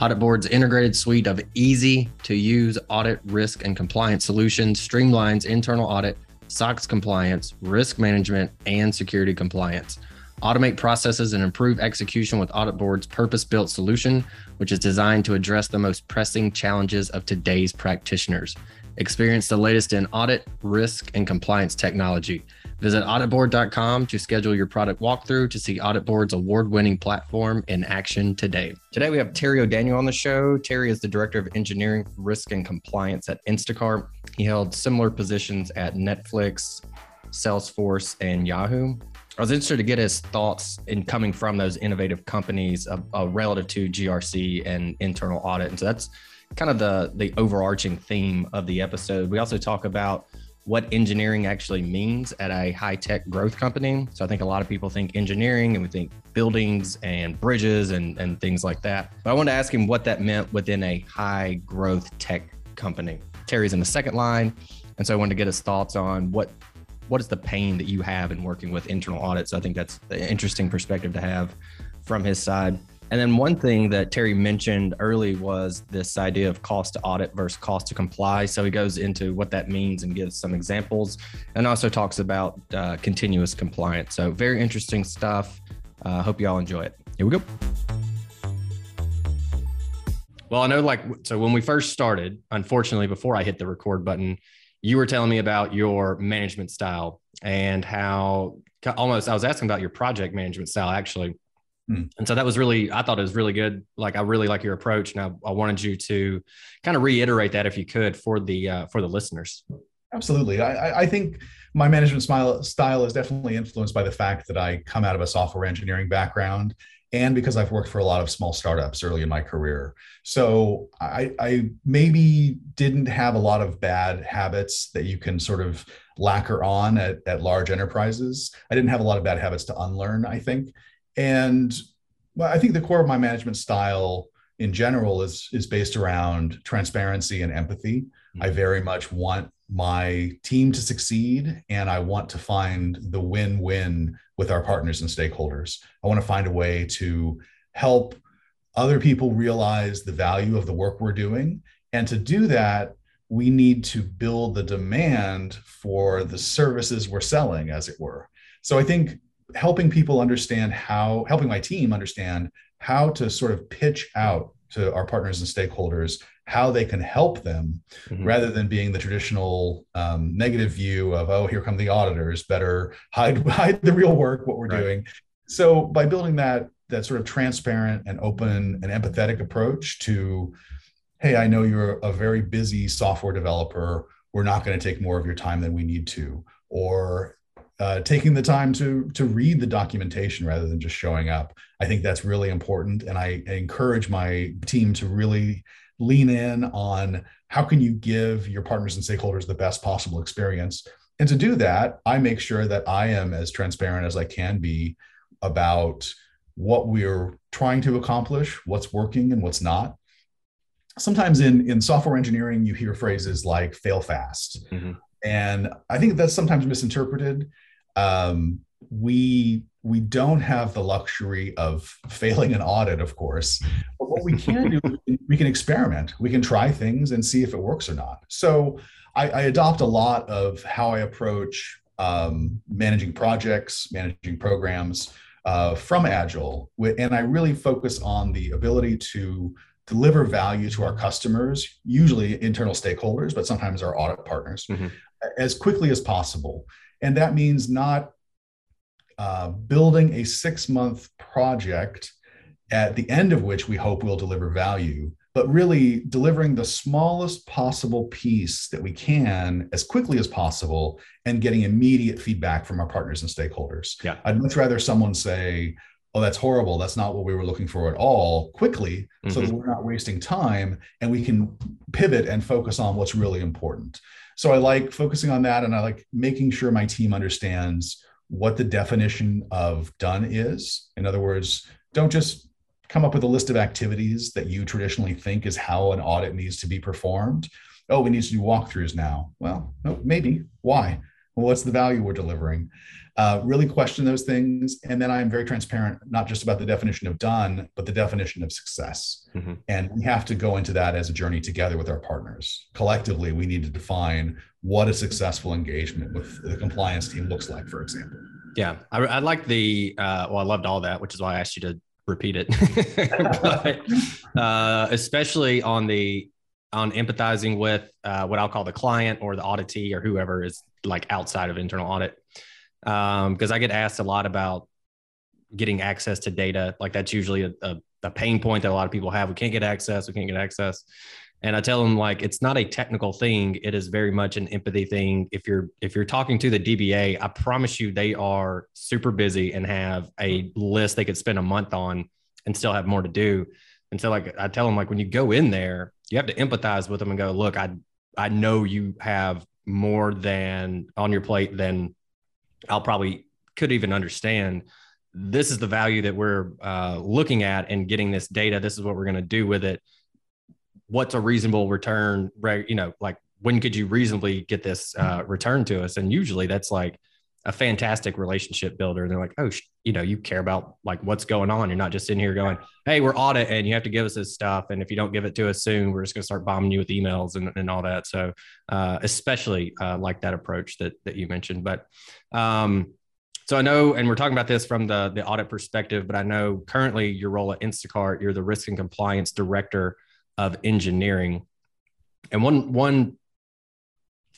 AuditBoard's integrated suite of easy to use audit, risk, and compliance solutions streamlines internal audit, SOX compliance, risk management, and security compliance. Automate processes and improve execution with AuditBoard's purpose built solution, which is designed to address the most pressing challenges of today's practitioners. Experience the latest in audit, risk, and compliance technology. Visit auditboard.com to schedule your product walkthrough to see AuditBoard's award winning platform in action today. Today, we have Terry O'Daniel on the show. Terry is the Director of Engineering, Risk, and Compliance at Instacart. He held similar positions at Netflix, Salesforce, and Yahoo. I was interested to get his thoughts in coming from those innovative companies uh, uh, relative to GRC and internal audit. And so that's kind of the the overarching theme of the episode. We also talk about what engineering actually means at a high tech growth company. So I think a lot of people think engineering and we think buildings and bridges and, and things like that. But I wanted to ask him what that meant within a high growth tech company. Terry's in the second line. And so I wanted to get his thoughts on what what is the pain that you have in working with internal audits. So I think that's an interesting perspective to have from his side. And then one thing that Terry mentioned early was this idea of cost to audit versus cost to comply. So he goes into what that means and gives some examples and also talks about uh, continuous compliance. So very interesting stuff. Uh, hope you all enjoy it. Here we go. Well, I know like, so when we first started, unfortunately, before I hit the record button, you were telling me about your management style and how almost I was asking about your project management style actually. And so that was really, I thought it was really good. Like I really like your approach, and I, I wanted you to kind of reiterate that if you could for the uh, for the listeners. Absolutely, I, I think my management style style is definitely influenced by the fact that I come out of a software engineering background, and because I've worked for a lot of small startups early in my career. So I, I maybe didn't have a lot of bad habits that you can sort of lacquer on at, at large enterprises. I didn't have a lot of bad habits to unlearn. I think and well, I think the core of my management style in general is is based around transparency and empathy. Mm-hmm. I very much want my team to succeed and I want to find the win-win with our partners and stakeholders. I want to find a way to help other people realize the value of the work we're doing and to do that we need to build the demand for the services we're selling as it were. So I think helping people understand how helping my team understand how to sort of pitch out to our partners and stakeholders how they can help them mm-hmm. rather than being the traditional um, negative view of oh here come the auditors better hide hide the real work what we're right. doing so by building that that sort of transparent and open and empathetic approach to hey i know you're a very busy software developer we're not going to take more of your time than we need to or uh, taking the time to to read the documentation rather than just showing up. I think that's really important, and I, encourage my team to really lean in on how can you give your partners and stakeholders the best possible experience. And to do that, I make sure that I am as transparent as I can be about what we're trying to accomplish, what's working and what's not. Sometimes in, in software engineering, you hear phrases like fail fast. Mm-hmm. And I think that's sometimes misinterpreted um, we we don't have the luxury of failing an audit, of course. But what we can do, we can experiment. We can try things and see if it works or not. So I, I adopt a lot of how I approach um, managing projects, managing programs uh, from Agile, and I really focus on the ability to deliver value to our customers, usually internal stakeholders, but sometimes our audit partners, mm-hmm. as quickly as possible. And that means not uh, building a six month project at the end of which we hope we'll deliver value, but really delivering the smallest possible piece that we can as quickly as possible and getting immediate feedback from our partners and stakeholders. Yeah. I'd much rather someone say, oh, that's horrible. That's not what we were looking for at all quickly mm-hmm. so that mm-hmm. we're not wasting time and we can pivot and focus on what's really important. So I like focusing on that and I like making sure my team understands what the definition of done is. In other words, don't just come up with a list of activities that you traditionally think is how an audit needs to be performed. Oh, we need to do walkthroughs now. Well, no, maybe. Why? What's the value we're delivering? Uh, really question those things. And then I'm very transparent, not just about the definition of done, but the definition of success. Mm-hmm. And we have to go into that as a journey together with our partners. Collectively, we need to define what a successful engagement with the compliance team looks like, for example. Yeah, I, I like the, uh, well, I loved all that, which is why I asked you to repeat it. but, uh, especially on the, on empathizing with uh, what I'll call the client or the auditee or whoever is like outside of internal audit because um, I get asked a lot about getting access to data. Like that's usually a, a, a, pain point that a lot of people have. We can't get access. We can't get access. And I tell them like it's not a technical thing. It is very much an empathy thing. If you're if you're talking to the DBA, I promise you they are super busy and have a list they could spend a month on and still have more to do. And so like I tell them like when you go in there, you have to empathize with them and go, look, I I know you have more than on your plate than I'll probably could even understand this is the value that we're uh, looking at and getting this data. This is what we're going to do with it. What's a reasonable return? Right? You know, like when could you reasonably get this uh, return to us? And usually that's like a fantastic relationship builder. They're like, oh, you know, you care about like what's going on. You're not just in here going, hey, we're audit and you have to give us this stuff. And if you don't give it to us soon, we're just going to start bombing you with emails and, and all that. So, uh, especially uh, like that approach that that you mentioned. But um, so I know, and we're talking about this from the the audit perspective, but I know currently your role at Instacart, you're the risk and compliance director of engineering. And one one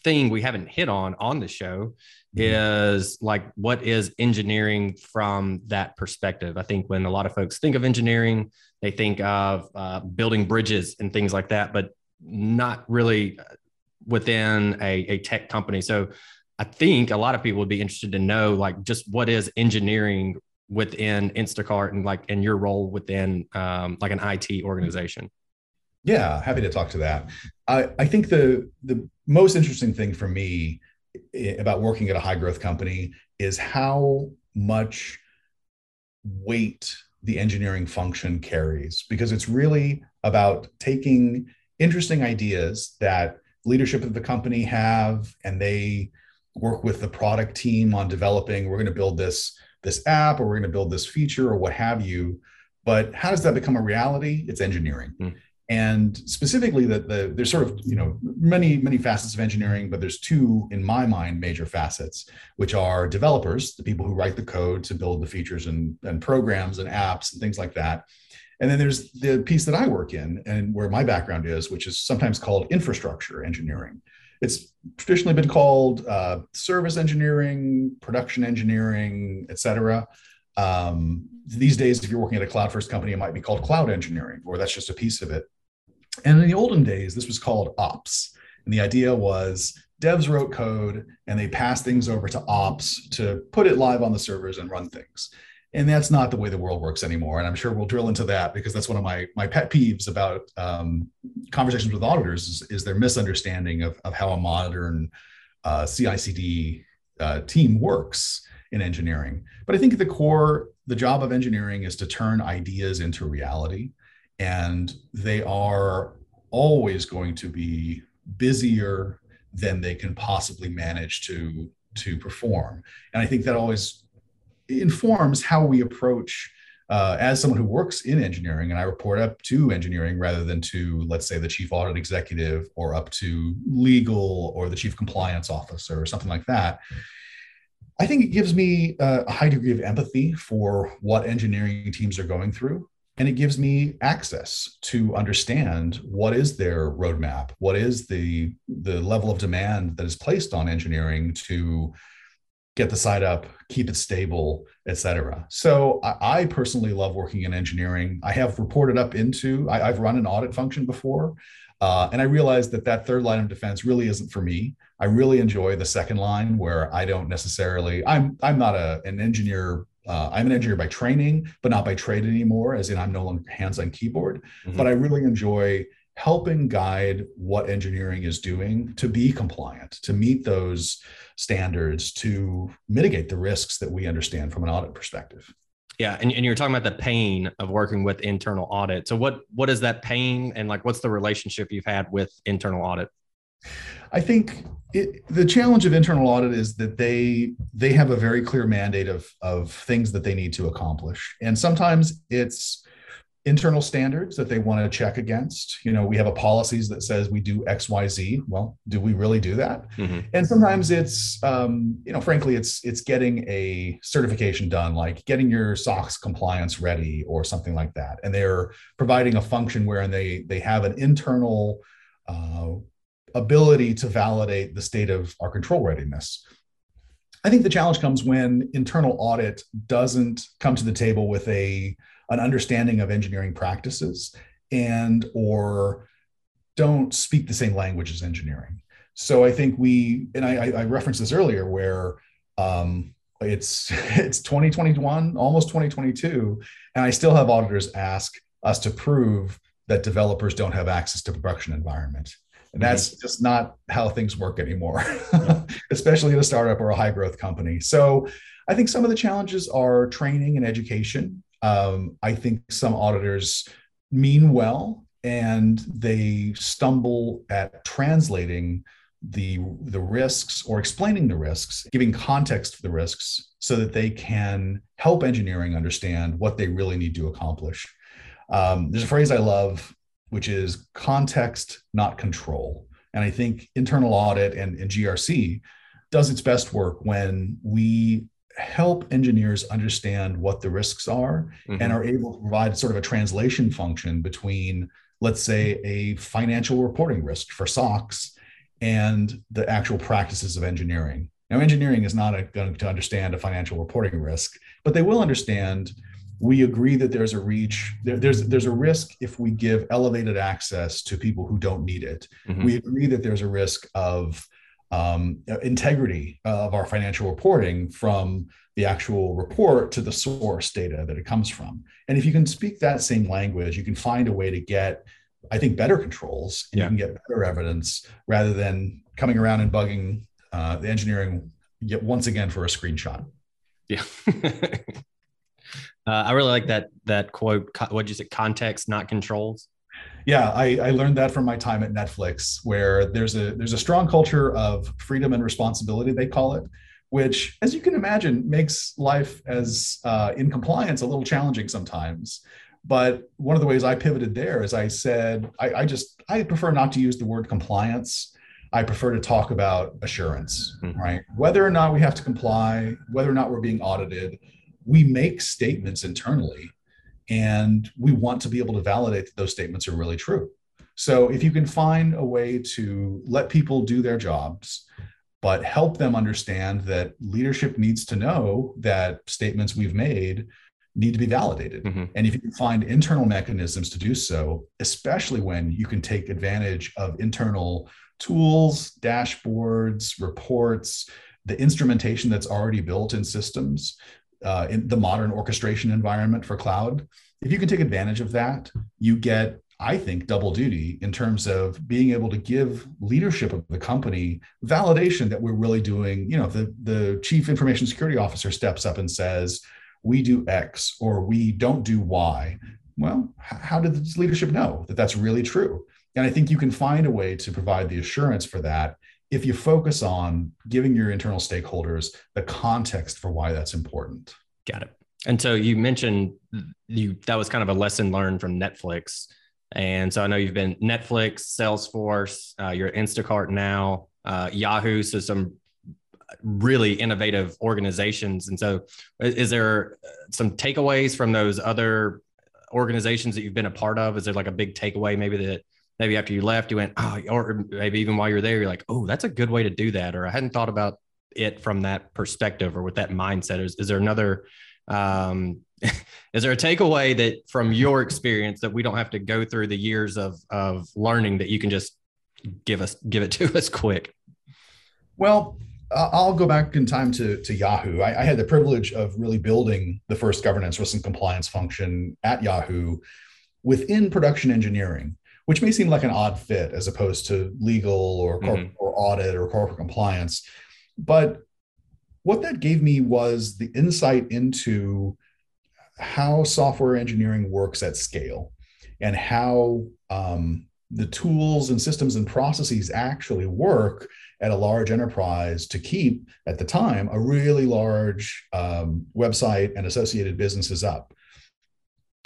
thing we haven't hit on on the show mm-hmm. is like what is engineering from that perspective i think when a lot of folks think of engineering they think of uh, building bridges and things like that but not really within a, a tech company so i think a lot of people would be interested to know like just what is engineering within instacart and like in your role within um, like an it organization yeah, happy to talk to that. I, I think the the most interesting thing for me about working at a high growth company is how much weight the engineering function carries because it's really about taking interesting ideas that leadership of the company have and they work with the product team on developing we're going to build this this app or we're going to build this feature or what have you. But how does that become a reality? It's engineering. Mm and specifically that the there's sort of you know many many facets of engineering but there's two in my mind major facets which are developers the people who write the code to build the features and, and programs and apps and things like that. And then there's the piece that i work in and where my background is which is sometimes called infrastructure engineering. It's traditionally been called uh, service engineering production engineering et cetera. Um, these days if you're working at a cloud first company it might be called cloud engineering or that's just a piece of it and in the olden days, this was called ops. And the idea was devs wrote code and they passed things over to ops to put it live on the servers and run things. And that's not the way the world works anymore. And I'm sure we'll drill into that because that's one of my, my pet peeves about um, conversations with auditors is, is, their misunderstanding of, of how a modern uh, CI/CD uh, team works in engineering. But I think at the core, the job of engineering is to turn ideas into reality and they are always going to be busier than they can possibly manage to to perform. And i think that always informs how we approach uh, as someone who works in engineering and i report up to engineering rather than to let's say the chief audit executive or up to legal or the chief compliance officer or something like that i think it gives me a high degree of empathy for what engineering teams are going through and it gives me access to understand what is their roadmap what is the the level of demand that is placed on engineering to get the site up, keep it stable, etc. So I, I, personally love working in engineering. I have reported up into, I, have run an audit function before, uh, and I realized that that third line of defense really isn't for me. I really enjoy the second line where I don't necessarily, I'm I'm not a, an engineer uh, I'm an engineer by training, but not by trade anymore, as in I'm no longer hands on keyboard. Mm-hmm. But I really enjoy helping guide what engineering is doing to be compliant, to meet those standards, to mitigate the risks that we understand from an audit perspective. Yeah, and, and you're talking about the pain of working with internal audit. So what what is that pain and like what's the relationship you've had with internal audit? I think it, the challenge of internal audit is that they they have a very clear mandate of of things that they need to accomplish, and sometimes it's internal standards that they want to check against. You know, we have a policies that says we do X, Y, Z. Well, do we really do that? Mm-hmm. And sometimes it's, um, you know, frankly, it's it's getting a certification done, like getting your SOX compliance ready or something like that. And they're providing a function where they they have an internal uh, ability to validate the state of our control readiness. I think the challenge comes when internal audit doesn't come to the table with a an understanding of engineering practices and or don't speak the same language as engineering. So I think we, and I, I referenced this earlier, where um, it's it's 2021, almost 2022, and I still have auditors ask us to prove that developers don't have access to production environment. And that's mm-hmm. just not how things work anymore, especially in a startup or a high growth company. So I think some of the challenges are training and education. Um, I think some auditors mean well and they stumble at translating the the risks or explaining the risks giving context for the risks so that they can help engineering understand what they really need to accomplish um, there's a phrase i love which is context not control and i think internal audit and, and grc does its best work when we help engineers understand what the risks are mm-hmm. and are able to provide sort of a translation function between let's say a financial reporting risk for SOX and the actual practices of engineering now engineering is not a, going to understand a financial reporting risk but they will understand we agree that there's a reach there, there's there's a risk if we give elevated access to people who don't need it mm-hmm. we agree that there's a risk of um, integrity of our financial reporting from the actual report to the source data that it comes from. And if you can speak that same language, you can find a way to get, I think, better controls and yeah. you can get better evidence rather than coming around and bugging uh, the engineering yet once again for a screenshot. Yeah. uh, I really like that that quote. What did you say? Context, not controls yeah I, I, learned that from my time at netflix where there's a there's a strong culture of freedom and responsibility they call it which as you can imagine makes life as uh, in compliance a little challenging sometimes but one of the ways i pivoted there is i said I, I just i prefer not to use the word compliance i prefer to talk about assurance mm-hmm. right whether or not we have to comply whether or not we're being audited we make statements internally and we want to be able to validate that those statements are really true. So if you can find a way to let people do their jobs, but help them understand that leadership needs to know that statements we've made need to be validated. Mm-hmm. And if you can find internal mechanisms to do so, especially when you can take advantage of internal tools, dashboards, reports, the instrumentation that's already built in systems, uh, in the modern orchestration environment for cloud. If you can take advantage of that, you get, I think, double duty in terms of being able to give leadership of the company validation that we're really doing. You know, the the chief information security officer steps up and says, "We do X" or "We don't do Y." Well, how did the leadership know that that's really true? And I think you can find a way to provide the assurance for that if you focus on giving your internal stakeholders the context for why that's important. Got it. And so you mentioned you that was kind of a lesson learned from Netflix. And so I know you've been Netflix, Salesforce, uh, you're Instacart now, uh, Yahoo, so some really innovative organizations. And so, is there some takeaways from those other organizations that you've been a part of? Is there like a big takeaway maybe that maybe after you left, you went, oh, or maybe even while you're there, you're like, oh, that's a good way to do that. Or I hadn't thought about it from that perspective or with that mindset? Is, is there another um, is there a takeaway that from your experience that we don't have to go through the years of of learning that you can just give us give it to us quick? Well, I'll go back in time to, to Yahoo. I, I, had the privilege of really building the first governance, risk, and compliance function at Yahoo within production engineering, which may seem like an odd fit as opposed to legal or, mm-hmm. or audit or corporate compliance. But what that gave me was the insight into how software engineering works at scale and how um, the tools and systems and processes actually work at a large enterprise to keep at the time a really large um, website and associated businesses up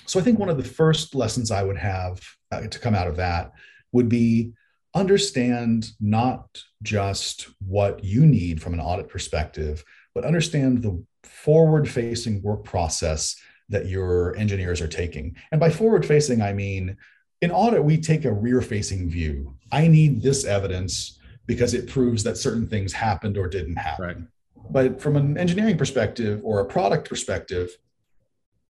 so i think one of the first lessons i would have uh, to come out of that would be understand not just what you need from an audit perspective but understand the forward facing work process that your engineers are taking and by forward facing i mean in audit, we take a rear facing view. I need this evidence because it proves that certain things happened or didn't happen. Right. But from an engineering perspective or a product perspective,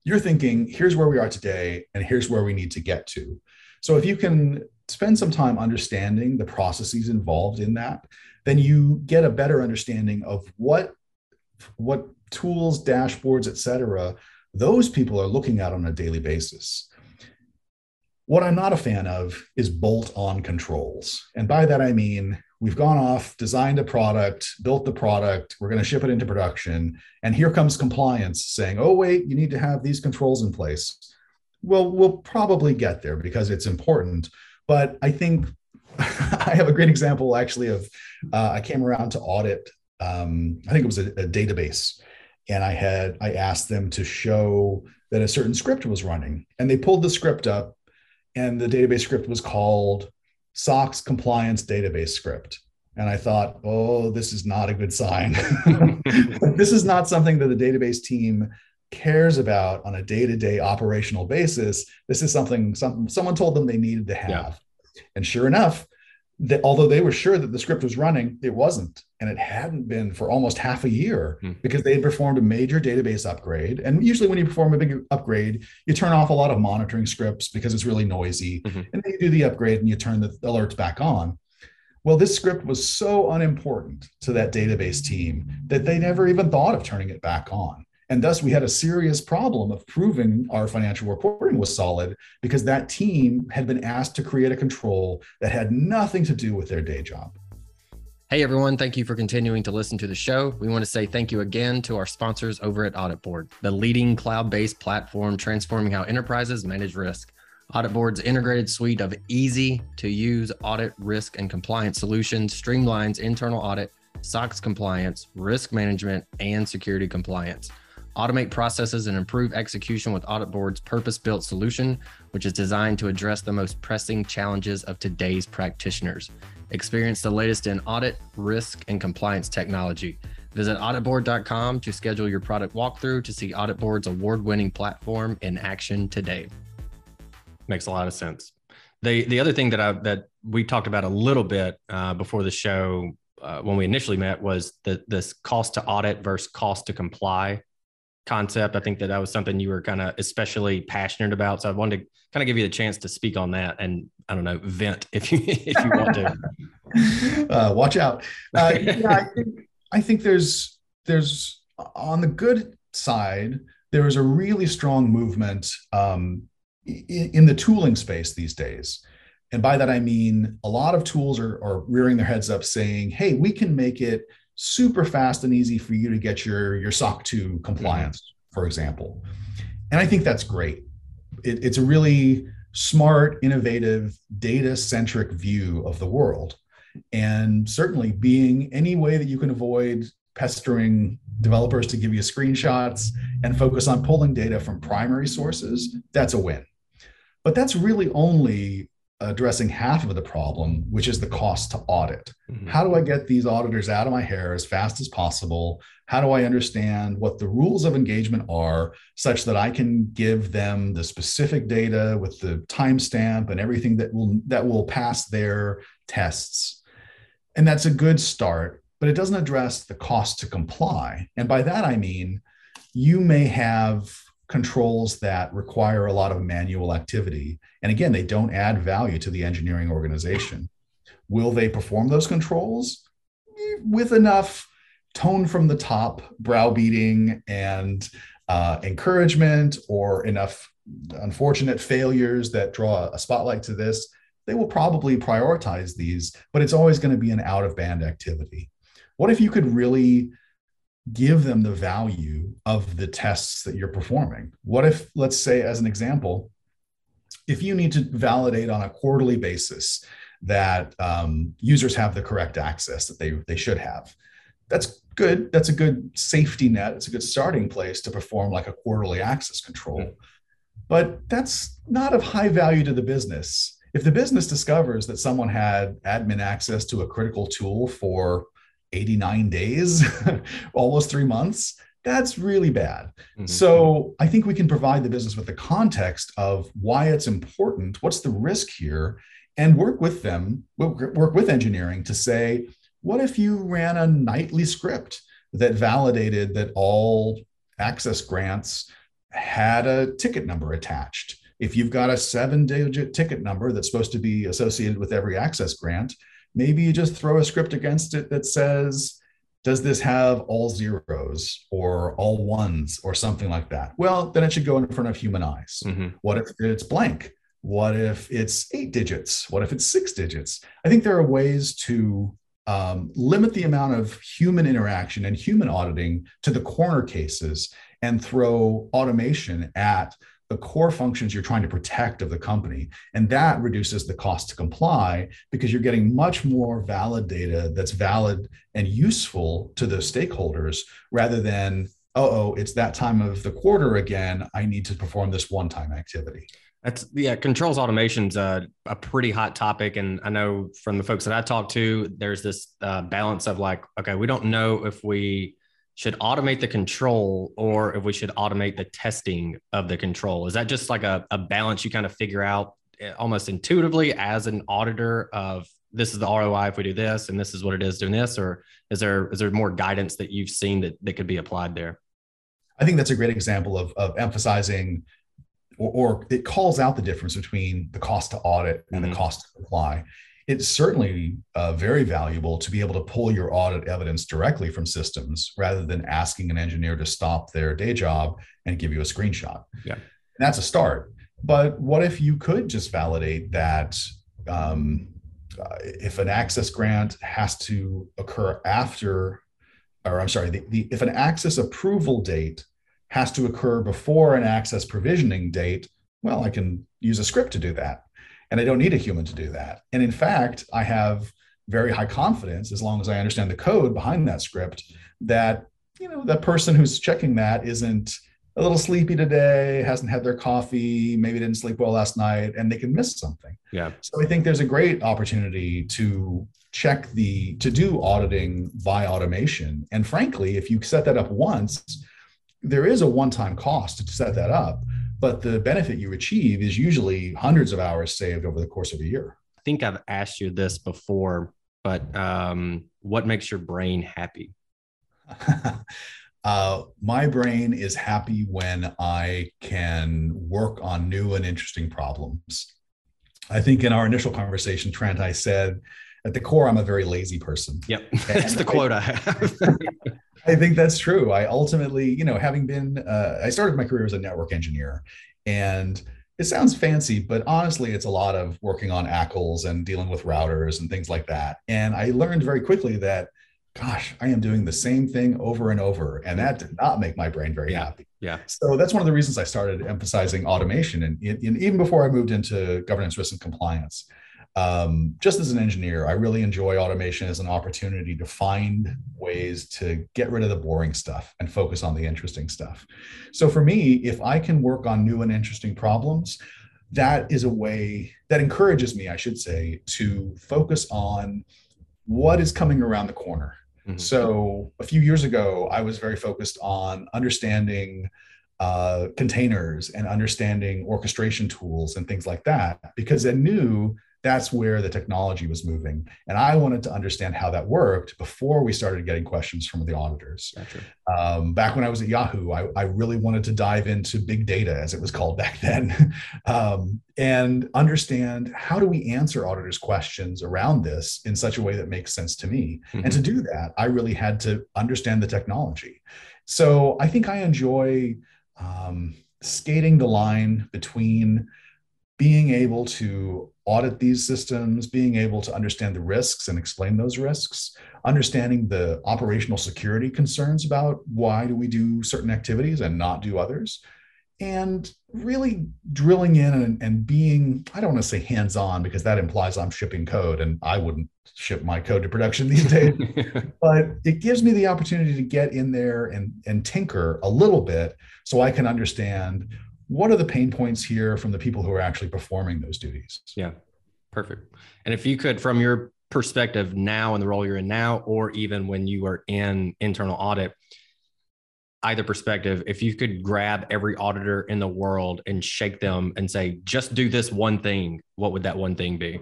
you're thinking, here's where we are today, and here's where we need to get to. So if you can spend some time understanding the processes involved in that, then you get a better understanding of what what tools, dashboards, et cetera, those people are looking at on a daily basis. What I'm not a fan of is bolt on controls. And by that, I mean, we've gone off, designed a product, built the product, we're going to ship it into production. And here comes compliance saying, oh, wait, you need to have these controls in place. Well, we'll probably get there because it's important. But I think I have a great example actually of uh, I came around to audit, um, I think it was a, a database. And I had, I asked them to show that a certain script was running. And they pulled the script up and the database script was called SOX compliance database script. And I thought, oh, this is not a good sign. this is not something that the database team cares about on a day-to-day operational basis. This is something some, someone told them they needed to have. Yeah. And sure enough, that although they were sure that the script was running, it wasn't. And it hadn't been for almost half a year hmm. because they had performed a major database upgrade. And usually, when you perform a big upgrade, you turn off a lot of monitoring scripts because it's really noisy. Mm-hmm. And then you do the upgrade and you turn the alerts back on. Well, this script was so unimportant to that database team that they never even thought of turning it back on. And thus, we had a serious problem of proving our financial reporting was solid because that team had been asked to create a control that had nothing to do with their day job. Hey everyone, thank you for continuing to listen to the show. We want to say thank you again to our sponsors over at AuditBoard, the leading cloud based platform transforming how enterprises manage risk. AuditBoard's integrated suite of easy to use audit, risk, and compliance solutions streamlines internal audit, SOX compliance, risk management, and security compliance automate processes, and improve execution with AuditBoard's purpose built solution, which is designed to address the most pressing challenges of today's practitioners. Experience the latest in audit, risk, and compliance technology. Visit auditboard.com to schedule your product walkthrough to see AuditBoard's award winning platform in action today. Makes a lot of sense. The, the other thing that I that we talked about a little bit uh, before the show uh, when we initially met was the this cost to audit versus cost to comply concept. I think that that was something you were kind of especially passionate about. So I wanted to kind of give you the chance to speak on that and I don't know, vent if you if you want to. Uh, watch out. Uh, yeah, I think, I think there's there's on the good side there is a really strong movement um, in, in the tooling space these days. And by that, I mean a lot of tools are, are rearing their heads up saying, hey, we can make it super fast and easy for you to get your, your SOC 2 compliance, mm-hmm. for example. And I think that's great. It, it's a really smart, innovative, data centric view of the world. And certainly, being any way that you can avoid pestering developers to give you screenshots and focus on pulling data from primary sources, that's a win. But that's really only addressing half of the problem, which is the cost to audit. Mm-hmm. How do I get these auditors out of my hair as fast as possible? How do I understand what the rules of engagement are such that I can give them the specific data with the timestamp and everything that will that will pass their tests? And that's a good start. but it doesn't address the cost to comply. And by that, I mean you may have controls that require a lot of manual activity. And again, they don't add value to the engineering organization. Will they perform those controls? With enough tone from the top, browbeating, and uh, encouragement, or enough unfortunate failures that draw a spotlight to this, they will probably prioritize these, but it's always going to be an out of band activity. What if you could really give them the value of the tests that you're performing? What if, let's say, as an example, if you need to validate on a quarterly basis that um, users have the correct access that they, they should have, that's good. That's a good safety net. It's a good starting place to perform like a quarterly access control. But that's not of high value to the business. If the business discovers that someone had admin access to a critical tool for 89 days, almost three months, that's really bad. Mm-hmm. So I think we can provide the business with the context of why it's important, what's the risk here, and work with them, work with engineering to say, what if you ran a nightly script that validated that all access grants had a ticket number attached? If you've got a seven digit ticket number that's supposed to be associated with every access grant, maybe you just throw a script against it that says, does this have all zeros or all ones or something like that? Well, then it should go in front of human eyes. Mm-hmm. What if it's blank? What if it's eight digits? What if it's six digits? I think there are ways to um, limit the amount of human interaction and human auditing to the corner cases and throw automation at the core functions you're trying to protect of the company. And that reduces the cost to comply because you're getting much more valid data that's valid and useful to those stakeholders rather than, oh, oh it's that time of the quarter again. I need to perform this one time activity. That's yeah, controls automation's a, a pretty hot topic. And I know from the folks that I talk to, there's this uh, balance of like, okay, we don't know if we should automate the control or if we should automate the testing of the control. Is that just like a, a balance you kind of figure out eh, almost intuitively as an auditor of this is the ROI if we do this and this is what it is doing this? Or is there is there more guidance that you've seen that, that could be applied there? I think that's a great example of, of emphasizing or, or it calls out the difference between the cost to audit and mm-hmm. the cost to comply it's certainly uh, very valuable to be able to pull your audit evidence directly from systems rather than asking an engineer to stop their day job and give you a screenshot. Yeah. And that's a start. But what if you could just validate that um, uh, if an access grant has to occur after, or I'm sorry, the, the, if an access approval date has to occur before an access provisioning date, well, I can use a script to do that. And I don't need a human to do that. And in fact, I have very high confidence, as long as I understand the code behind that script, that you know that person who's checking that isn't a little sleepy today, hasn't had their coffee, maybe didn't sleep well last night, and they can miss something. Yeah. So I think there's a great opportunity to check the to do auditing via automation. And frankly, if you set that up once, there is a one-time cost to set that up but the benefit you achieve is usually hundreds of hours saved over the course of a year. I think I've asked you this before, but um, what makes your brain happy? uh, my brain is happy when I can work on new and interesting problems. I think in our initial conversation, Trent, I said at the core, I'm a very lazy person. Yep. That's the quote I have. I think that's true. I ultimately, you know, having been, uh, I started my career as a network engineer, and it sounds fancy, but honestly, it's a lot of working on ACLs and dealing with routers and things like that. And I learned very quickly that, gosh, I am doing the same thing over and over, and that did not make my brain very yeah. happy. Yeah. So that's one of the reasons I started emphasizing automation, and, and even before I moved into governance, risk, and compliance um, just as an engineer, I really enjoy automation as an opportunity to find ways to get rid of the boring stuff and focus on the interesting stuff. So for me, if I can work on new and interesting problems, that is a way that encourages me, I should say, to focus on what is coming around the corner. Mm-hmm. So a few years ago, I was very focused on understanding uh, containers and understanding orchestration tools and things like that because I knew that's where the technology was moving. And I wanted to understand how that worked before we started getting questions from the auditors. Gotcha. Um, back when I was at Yahoo, I, I, really wanted to dive into big data, as it was called back then, um, and understand how do we answer auditors' questions around this in such a way that makes sense to me. Mm-hmm. And to do that, I really had to understand the technology. So I think I enjoy um, skating the line between being able to audit these systems, being able to understand the risks and explain those risks, understanding the operational security concerns about why do we do certain activities and not do others, and really drilling in and, and being, I don't want to say hands on because that implies I'm shipping code and I wouldn't ship my code to production these days. but it gives me the opportunity to get in there and, and tinker a little bit so I can understand what are the pain points here from the people who are actually performing those duties? Yeah perfect. And if you could from your perspective now in the role you're in now or even when you were in internal audit either perspective if you could grab every auditor in the world and shake them and say just do this one thing what would that one thing be?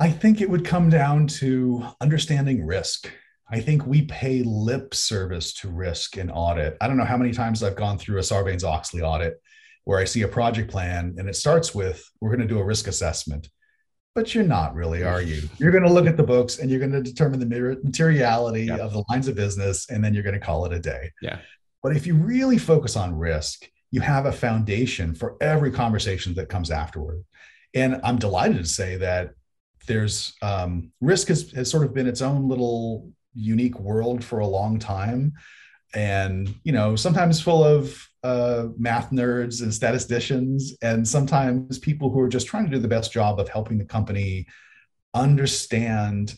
I think it would come down to understanding risk I think we pay lip service to risk and audit. I don't know how many times I've gone through a Sarbanes Oxley audit where I see a project plan and it starts with, we're going to do a risk assessment. But you're not really, are you? You're going to look at the books and you're going to determine the materiality of the lines of business, and then you're going to call it a day. Yeah. But if you really focus on risk, you have a foundation for every conversation that comes afterward. And I'm delighted to say that there's um, risk has, has sort of been its own little unique world for a long time. And you know sometimes full of uh, math nerds and statisticians and sometimes people who are just trying to do the best job of helping the company understand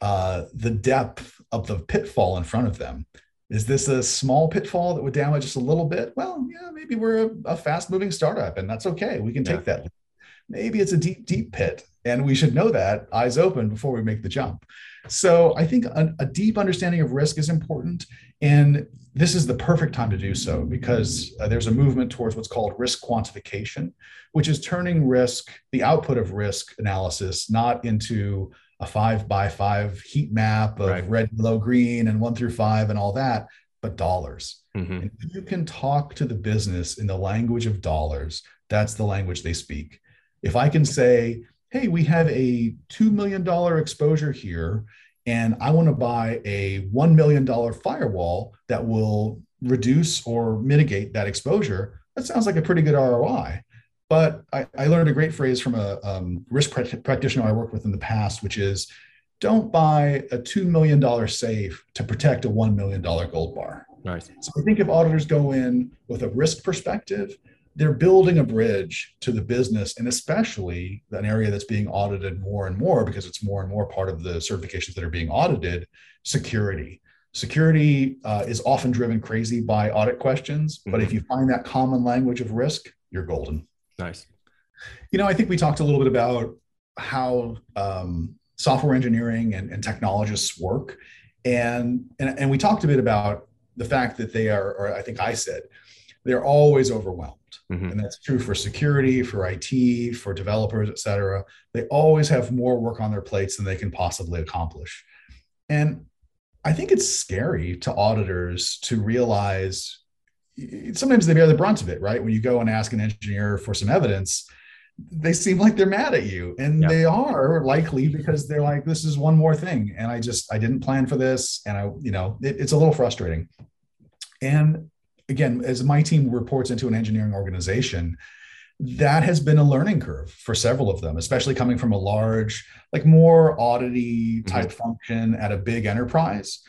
uh, the depth of the pitfall in front of them. Is this a small pitfall that would damage us a little bit? Well yeah maybe we're a, a fast moving startup and that's okay. We can take that. Maybe it's a deep deep pit and we should know that eyes open before we make the jump so I think a, a, deep understanding of risk is important. And this is the perfect time to do so because uh, there's a movement towards what's called risk quantification, which is turning risk, the output of risk analysis, not into a five by five heat map of right. red, yellow, green, and one through five and all that, but dollars. Mm-hmm. You can talk to the business in the language of dollars, that's the language they speak. If I can say, hey, we have a $2 million exposure here, and I want to buy a $1 million firewall that will reduce or mitigate that exposure. That sounds like a pretty good ROI. But I, I learned a great phrase from a um, risk practitioner I worked with in the past, which is don't buy a $2 million safe to protect a $1 million gold bar. Nice. So I think if auditors go in with a risk perspective they're building a bridge to the business and especially an area that's being audited more and more because it's more and more part of the certifications that are being audited security security uh, is often driven crazy by audit questions mm-hmm. but if mm-hmm. you find that common language of risk you're golden nice you know i think we talked a little bit about how um, software engineering and, and technologists work and, and and we talked a bit about the fact that they are or i think i said they're always overwhelmed Mm-hmm. And that's true for security, for IT, for developers, et cetera. They always have more work on their plates than they can possibly accomplish. And I think it's scary to auditors to realize sometimes they bear the brunt of it, right? When you go and ask an engineer for some evidence, they seem like they're mad at you. And they are likely because they're like, this is one more thing. And I just, I didn't plan for this. And I, you know, it, it's a little frustrating. And again, as my team reports into an engineering organization, that has been a learning curve for several of them, especially coming from a large, like more oddity type mm-hmm. function at a big enterprise.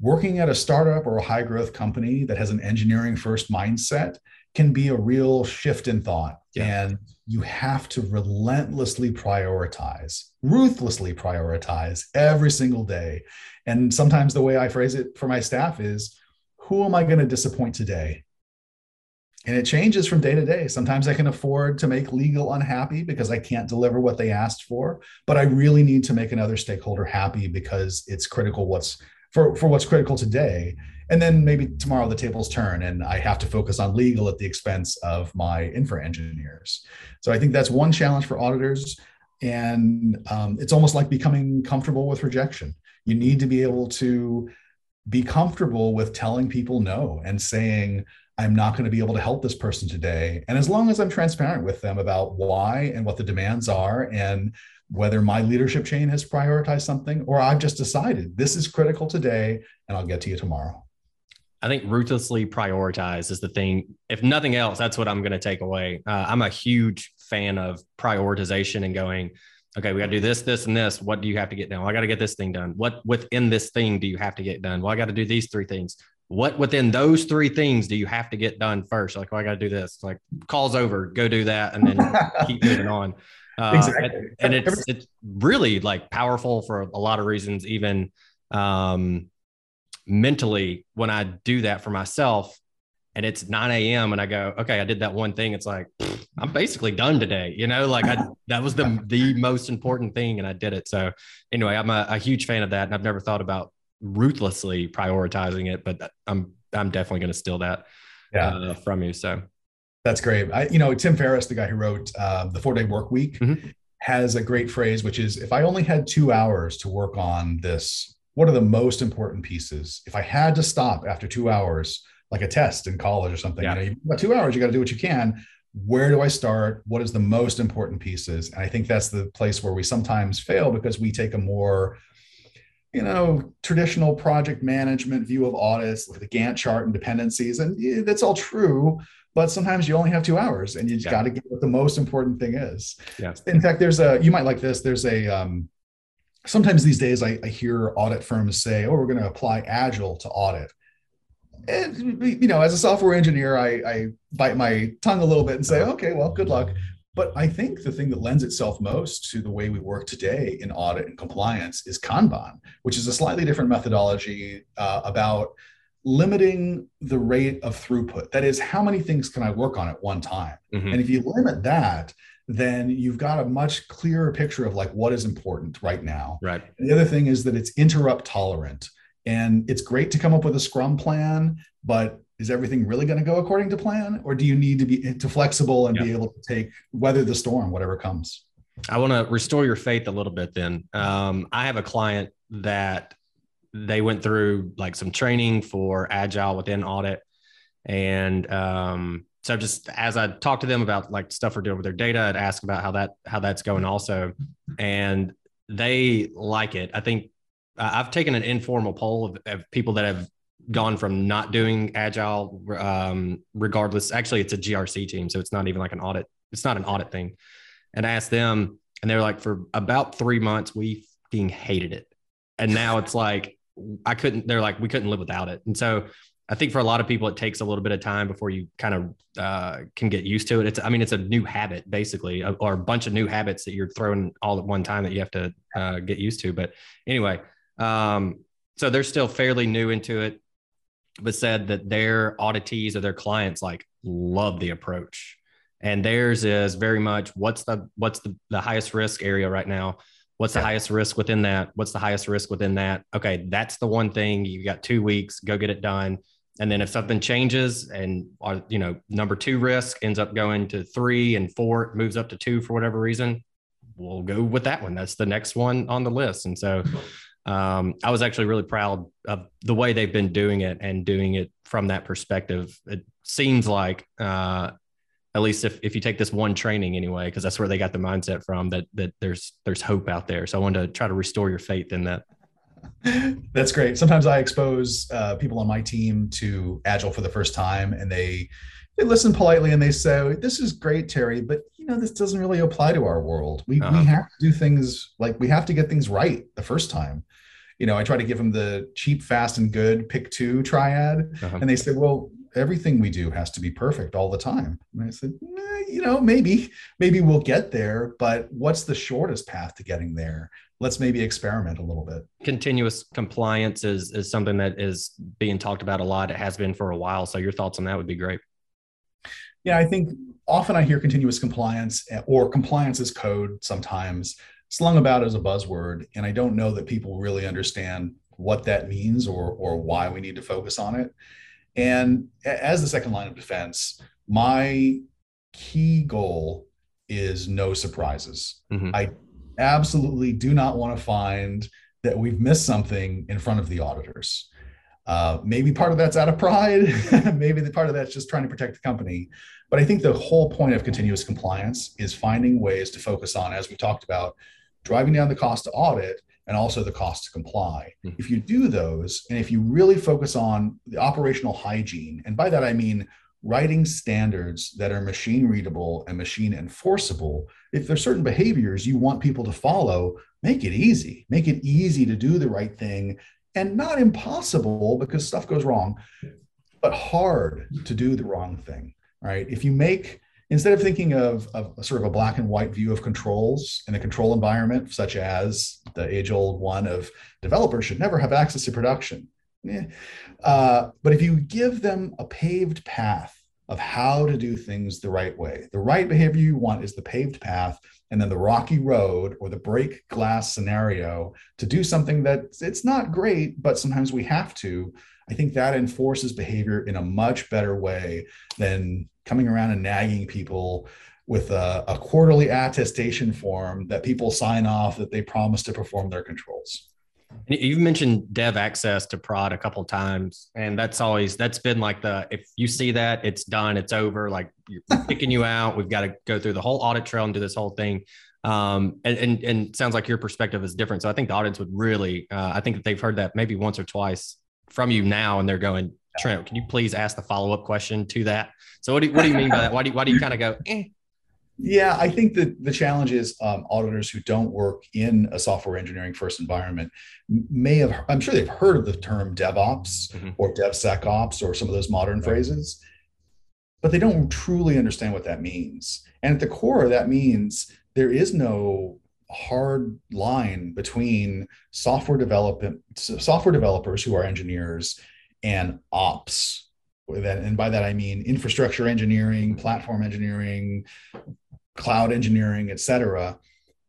Working at a startup or a high growth company that has an engineering first mindset can be a real shift in thought. Yeah. And you have to relentlessly prioritize, ruthlessly prioritize every single day. And sometimes the way I phrase it for my staff is who am I going to disappoint today? And it changes from day to day. Sometimes I can afford to make legal unhappy because I can't deliver what they asked for, but I really need to make another stakeholder happy because it's critical what's for for what's critical today and then maybe tomorrow the tables turn and i have to focus on legal at the expense of my infra engineers so i think that's one challenge for auditors and um, it's almost like becoming comfortable with rejection you need to be able to be comfortable with telling people no and saying i'm not going to be able to help this person today and as long as i'm transparent with them about why and what the demands are and whether my leadership chain has prioritized something or I've just decided this is critical today and I'll get to you tomorrow. I think ruthlessly prioritize is the thing. If nothing else, that's what I'm going to take away. Uh, I'm a huge fan of prioritization and going, okay, we got to do this, this, and this. What do you have to get done? Well, I got to get this thing done. What within this thing do you have to get done? Well, I got to do these three things. What within those three things do you have to get done first? Like, well, I got to do this. Like, calls over, go do that, and then keep moving on. Uh, exactly. And, and, it's it's really like powerful for a lot of reasons, even um, mentally. When I do that for myself, and it's 9 a.m. and I go, okay, I did that one thing. It's like I'm basically done today. You know, like I that was the the most important thing, and I did it. So anyway, I'm a, a huge fan of that, and I've never thought about ruthlessly prioritizing it, but I'm I'm definitely going to steal that yeah. uh, from you. So that's great. I, you know, Tim Ferriss, the guy who wrote uh, the Four Day Work Week, mm-hmm. has a great phrase, which is, "If I only had two hours to work on this, what are the most important pieces? If I had to stop after two hours, like a test in college or something, yeah. you know, you've got two hours, you got to do what you can. Where do I start? What is the most important pieces? And I think that's the place where we sometimes fail because we take a more you know, traditional project management view of audits, at the Gantt chart and dependencies, and that's all true but sometimes you only have two hours and you just yeah. got to get what the most important thing is. Yeah. In fact, there's a, you might like this. There's a, um, sometimes these days I, I hear audit firms say, oh, we're going to apply Agile to audit. And, you know, as a software engineer, I, I bite my tongue a little bit and say, uh-huh. okay, well, good luck. But I think the thing that lends itself most to the way we work today in audit and compliance is Kanban, which is a slightly different methodology uh, about limiting the rate of throughput. That is, how many things can I work on at one time? Mm-hmm. And if you limit that, then you've got a much clearer picture of like what is important right now. Right. And the other thing is that it's interrupt tolerant. And it's great to come up with a scrum plan, but is everything really going to go according to plan? Or do you need to be to flexible and yep. be able to take weather the storm, whatever comes? I want to restore your faith a little bit then. Um, I have a client that they went through like some training for agile within audit and um, so just as i talked to them about like stuff we're doing with their data i'd ask about how that how that's going also and they like it i think i've taken an informal poll of, of, people that have gone from not doing agile um, regardless actually it's a grc team so it's not even like an audit it's not an audit thing and I asked them and they were like for about three months we fucking hated it and now it's like I couldn't, they're like, we couldn't live without it. And so I think for a lot of people, it takes a little bit of time before you kind of uh, can get used to it. It's, I mean, it's a new habit basically, or a bunch of new habits that you're throwing all at one time that you have to uh, get used to. But anyway, um, so they're still fairly new into it, but said that their auditees or their clients like love the approach. And theirs is very much what's the what's the, the highest risk area right now What's the yeah. highest risk within that? What's the highest risk within that? Okay, that's the one thing. You got two weeks, go get it done. And then if something changes and uh, you know number two risk ends up going to three and four moves up to two for whatever reason, we'll go with that one. That's the next one on the list. And so um, I was actually really proud of the way they've been doing it and doing it from that perspective. It seems like uh, at least if, if you take this one training anyway, because that's where they got the mindset from that that there's there's hope out there. So I wanted to try to restore your faith in that. That's great. Sometimes I expose uh, people on my team to Agile for the first time, and they they listen politely and they say, "This is great, Terry, but you know this doesn't really apply to our world. We uh-huh. we have to do things like we have to get things right the first time." You know, I try to give them the cheap, fast, and good pick two triad, uh-huh. and they say, "Well, everything we do has to be perfect all the time. And I said, eh, you know, maybe, maybe we'll get there, but what's the shortest path to getting there? Let's maybe experiment a little bit. Continuous compliance is is something that is being talked about a lot. It has been for a while. So your thoughts on that would be great. Yeah, I think often I hear continuous compliance eh, or compliance as code sometimes slung about as a buzzword. And I don't know that people really understand what that means or or why we need to focus on it. And as the second line of defense, my key goal is no surprises. Mm-hmm. I absolutely do not want to find that we've missed something in front of the auditors. Uh, maybe part of that's out of pride. maybe the part of that's just trying to protect the company. But I think the whole point of continuous compliance is finding ways to focus on, as we talked about, driving down the cost to audit and also the cost to comply. Mm-hmm. If you do those, and if you really focus on the operational hygiene, and by that I mean writing standards that are machine readable and machine enforceable, if there's certain behaviors you want people to follow, make it easy. Make it easy to do the right thing and not impossible because stuff goes wrong, but hard to do the wrong thing, right? If you make instead of thinking of, of sort of a black and white view of controls in a control environment, such as the age old one of developers should never have access to production. Eh. Uh, but if you give them a paved path of how to do things the right way, the right behavior you want is the paved path, and then the rocky road or the break glass scenario to do something that it's not great, but sometimes we have to. I think that enforces behavior in a much better way than coming around and nagging people with a, a, quarterly attestation form that people sign off that they promise to perform their controls. You've mentioned dev access to prod a couple times, and that's always that's been like the if you see that it's done, it's over. Like we're picking you out, we've got to go through the whole audit trail and do this whole thing. Um, and, and and sounds like your perspective is different. So I think the audience would really, uh, I think that they've heard that maybe once or twice from you now, and they're going, Trent, can you please ask the follow up question to that? So what do you, what do you mean by that? Why do you, why do you kind of go? Eh? Yeah, I think that the challenge is um, auditors who don't work in a software engineering first environment may have. I'm sure they've heard of the term DevOps mm-hmm. or DevSecOps or some of those modern right. phrases, but they don't truly understand what that means. And at the core, that means there is no hard line between software development software developers who are engineers and ops and by that i mean infrastructure engineering platform engineering cloud engineering et cetera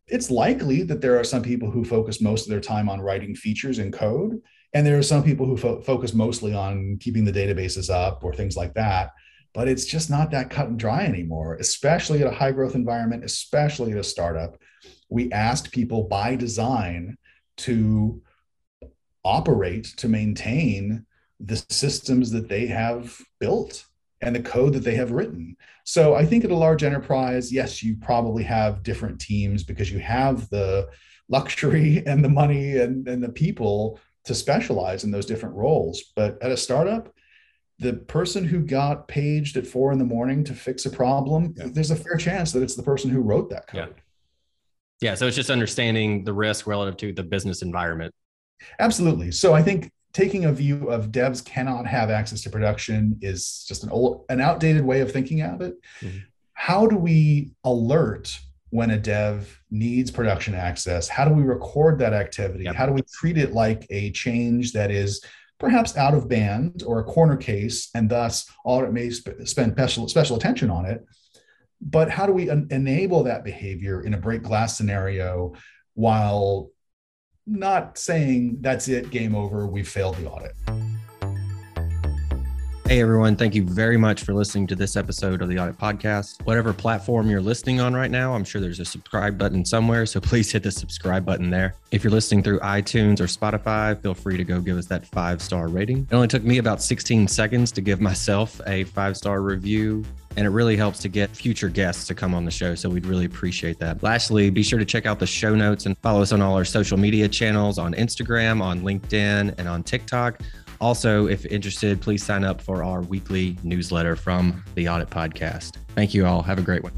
it's likely that there are some people who focus most of their time on writing features and code and there are some people who fo- focus mostly on keeping the databases up or things like that but it's just not that cut and dry anymore especially at a high growth environment especially at a startup. We asked people by design to operate to maintain the systems that they have built and the code that they have written. So I think at a large enterprise, yes, you probably have different teams because you have the luxury and the money and, and the people to specialize in those different roles. But at a startup, the person who got paged at four in the morning to fix a problem, yeah. there's a fair chance that it's the person who wrote that code. Yeah. Yeah. So it's just understanding the risk relative to the business environment. Absolutely. So I think taking a view of devs cannot have access to production is just an old an outdated way of thinking of it mm-hmm. how do we alert when a dev needs production access how do we record that activity yep. how do we treat it like a change that is perhaps out of band or a corner case and thus audit may sp- spend special, special attention on it but how do we en- enable that behavior in a break glass scenario while not saying that's it, game over, we've failed the audit. Hey everyone, thank you very much for listening to this episode of the Audit Podcast. Whatever platform you're listening on right now, I'm sure there's a subscribe button somewhere, so please hit the subscribe button there. If you're listening through iTunes or Spotify, feel free to go give us that five star rating. It only took me about 16 seconds to give myself a five star review and it really helps to get future guests to come on the show. So we'd really appreciate that. Lastly, be sure to check out the show notes and follow us on all our social media channels on Instagram, on LinkedIn, and on TikTok. Also, if interested, please sign up for our weekly newsletter from the Audit Podcast. Thank you all. Have a great one.